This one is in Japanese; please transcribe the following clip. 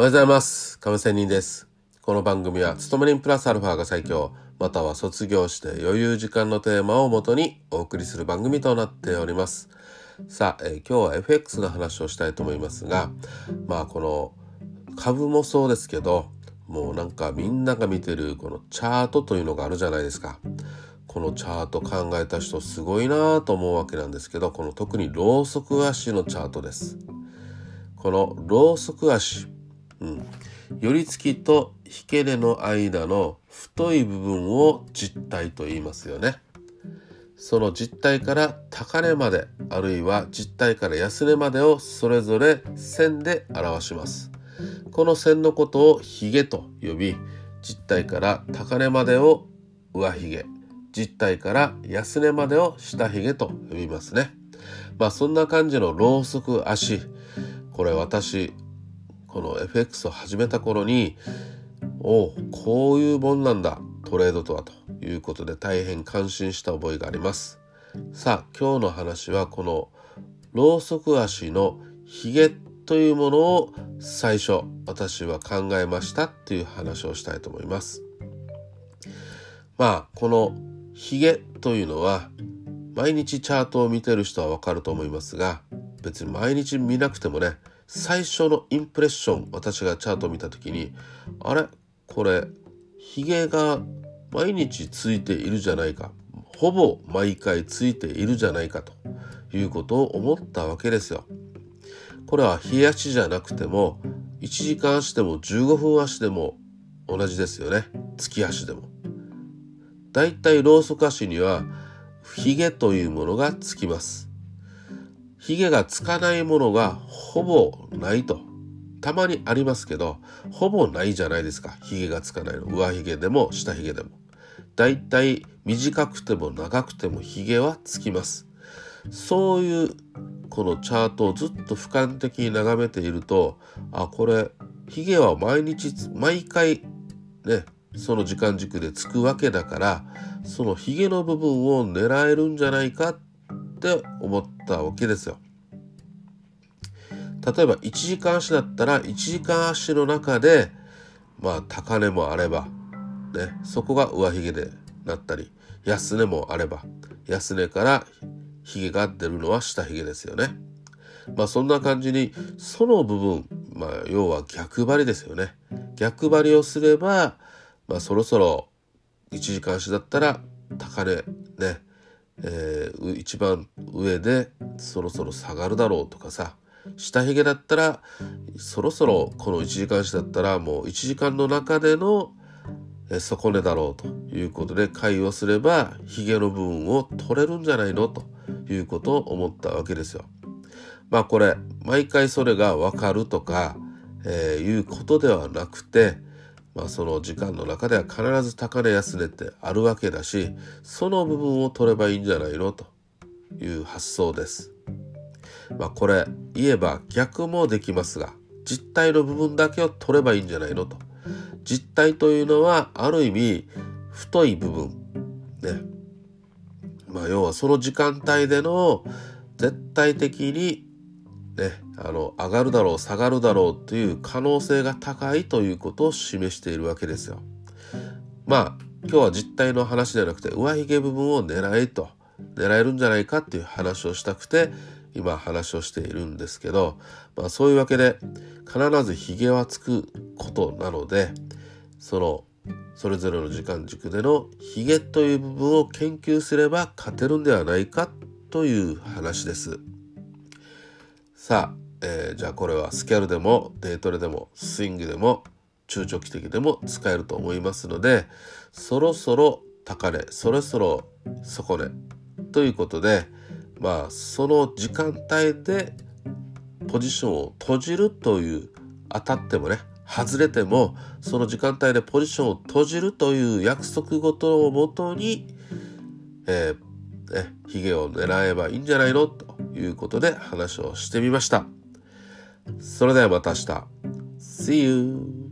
おはようございます。亀仙人です。この番組は、勤め人プラスアルファが最強、または卒業して余裕時間のテーマをもとにお送りする番組となっております。さあ、えー、今日は FX の話をしたいと思いますが、まあこの株もそうですけど、もうなんかみんなが見てるこのチャートというのがあるじゃないですか。このチャート考えた人すごいなぁと思うわけなんですけど、この特にローソク足のチャートです。このローソク足うん、寄り付きと引け根の間の太い部分を実体と言いますよね。その実体から高値まであるいは実体から安値までをそれぞれ線で表します。この線のことをヒゲと呼び実体から高値までを上髭実体から安値までを下髭と呼びますね。まあそんな感じのローソク足これ私この FX を始めた頃におこういうもんなんだトレードとはということで大変感心した覚えがあります。さあ今日の話はこのロウソク足のヒゲというものを最初私は考えましたっていう話をしたいと思います。まあこのヒゲというのは毎日チャートを見てる人はわかると思いますが別に毎日見なくてもね最初のインプレッション私がチャートを見た時にあれ？これヒゲが毎日ついているじゃないかほぼ毎回ついているじゃないかということを思ったわけですよ。これは日足じゃなくても1時間足でも15分足でも同じですよね月足でも。だいたいローソク足にはヒゲというものがつきます。ヒゲがつかないものがほぼないと。たまにありますけど、ほぼないじゃないですか。ヒゲがつかないの。上髭でも下髭でも。だいたい短くても長くてもヒゲはつきます。そういうこのチャートをずっと俯瞰的に眺めていると、あ、これ、ヒゲは毎日、毎回ね、その時間軸でつくわけだから、そのヒゲの部分を狙えるんじゃないかっって思ったわけですよ。例えば1時間足だったら1時間足の中でまあ高値もあればねそこが上髭でなったり安値もあれば安値から髭が出るのは下髭ですよね。まあそんな感じにその部分まあ要は逆張りですよね。逆張りをすればまあそろそろ1時間足だったら高値ねえー、一番上でそろそろ下がるだろうとかさ下髭だったらそろそろこの1時間足だったらもう1時間の中での底値だろうということで会話すれば髭の部分を取れるんじゃないの？ということを思ったわけですよ。まあこれ毎回それがわかるとか、えー、いうことではなくてまあ、その時間の中では必ず高値安値ってあるわけだしその部分を取ればいいんじゃないのという発想です。まあ、これ言えば逆もできますが実体の部分だけを取ればいいんじゃないのと。実体というのはある意味太い部分ね。まあ要はその時間帯での絶対的にね、あの、上がるだろう、下がるだろうという可能性が高いということを示しているわけですよ。まあ、今日は実態の話ではなくて、上髭部分を狙えと、狙えるんじゃないかっていう話をしたくて、今話をしているんですけど、まあそういうわけで、必ず髭はつくことなので、その、それぞれの時間軸でのヒゲという部分を研究すれば勝てるんではないかという話です。さあ、えー、じゃあこれはスキャルでもデートレでもスイングでも中長期的でも使えると思いますのでそろそろ高値そろそろ底値ということでまあその時間帯でポジションを閉じるという当たってもね外れてもその時間帯でポジションを閉じるという約束事をもとに、えーね、ヒゲを狙えばいいんじゃないの？と。いうことで話をしてみました。それではまた明日。See you!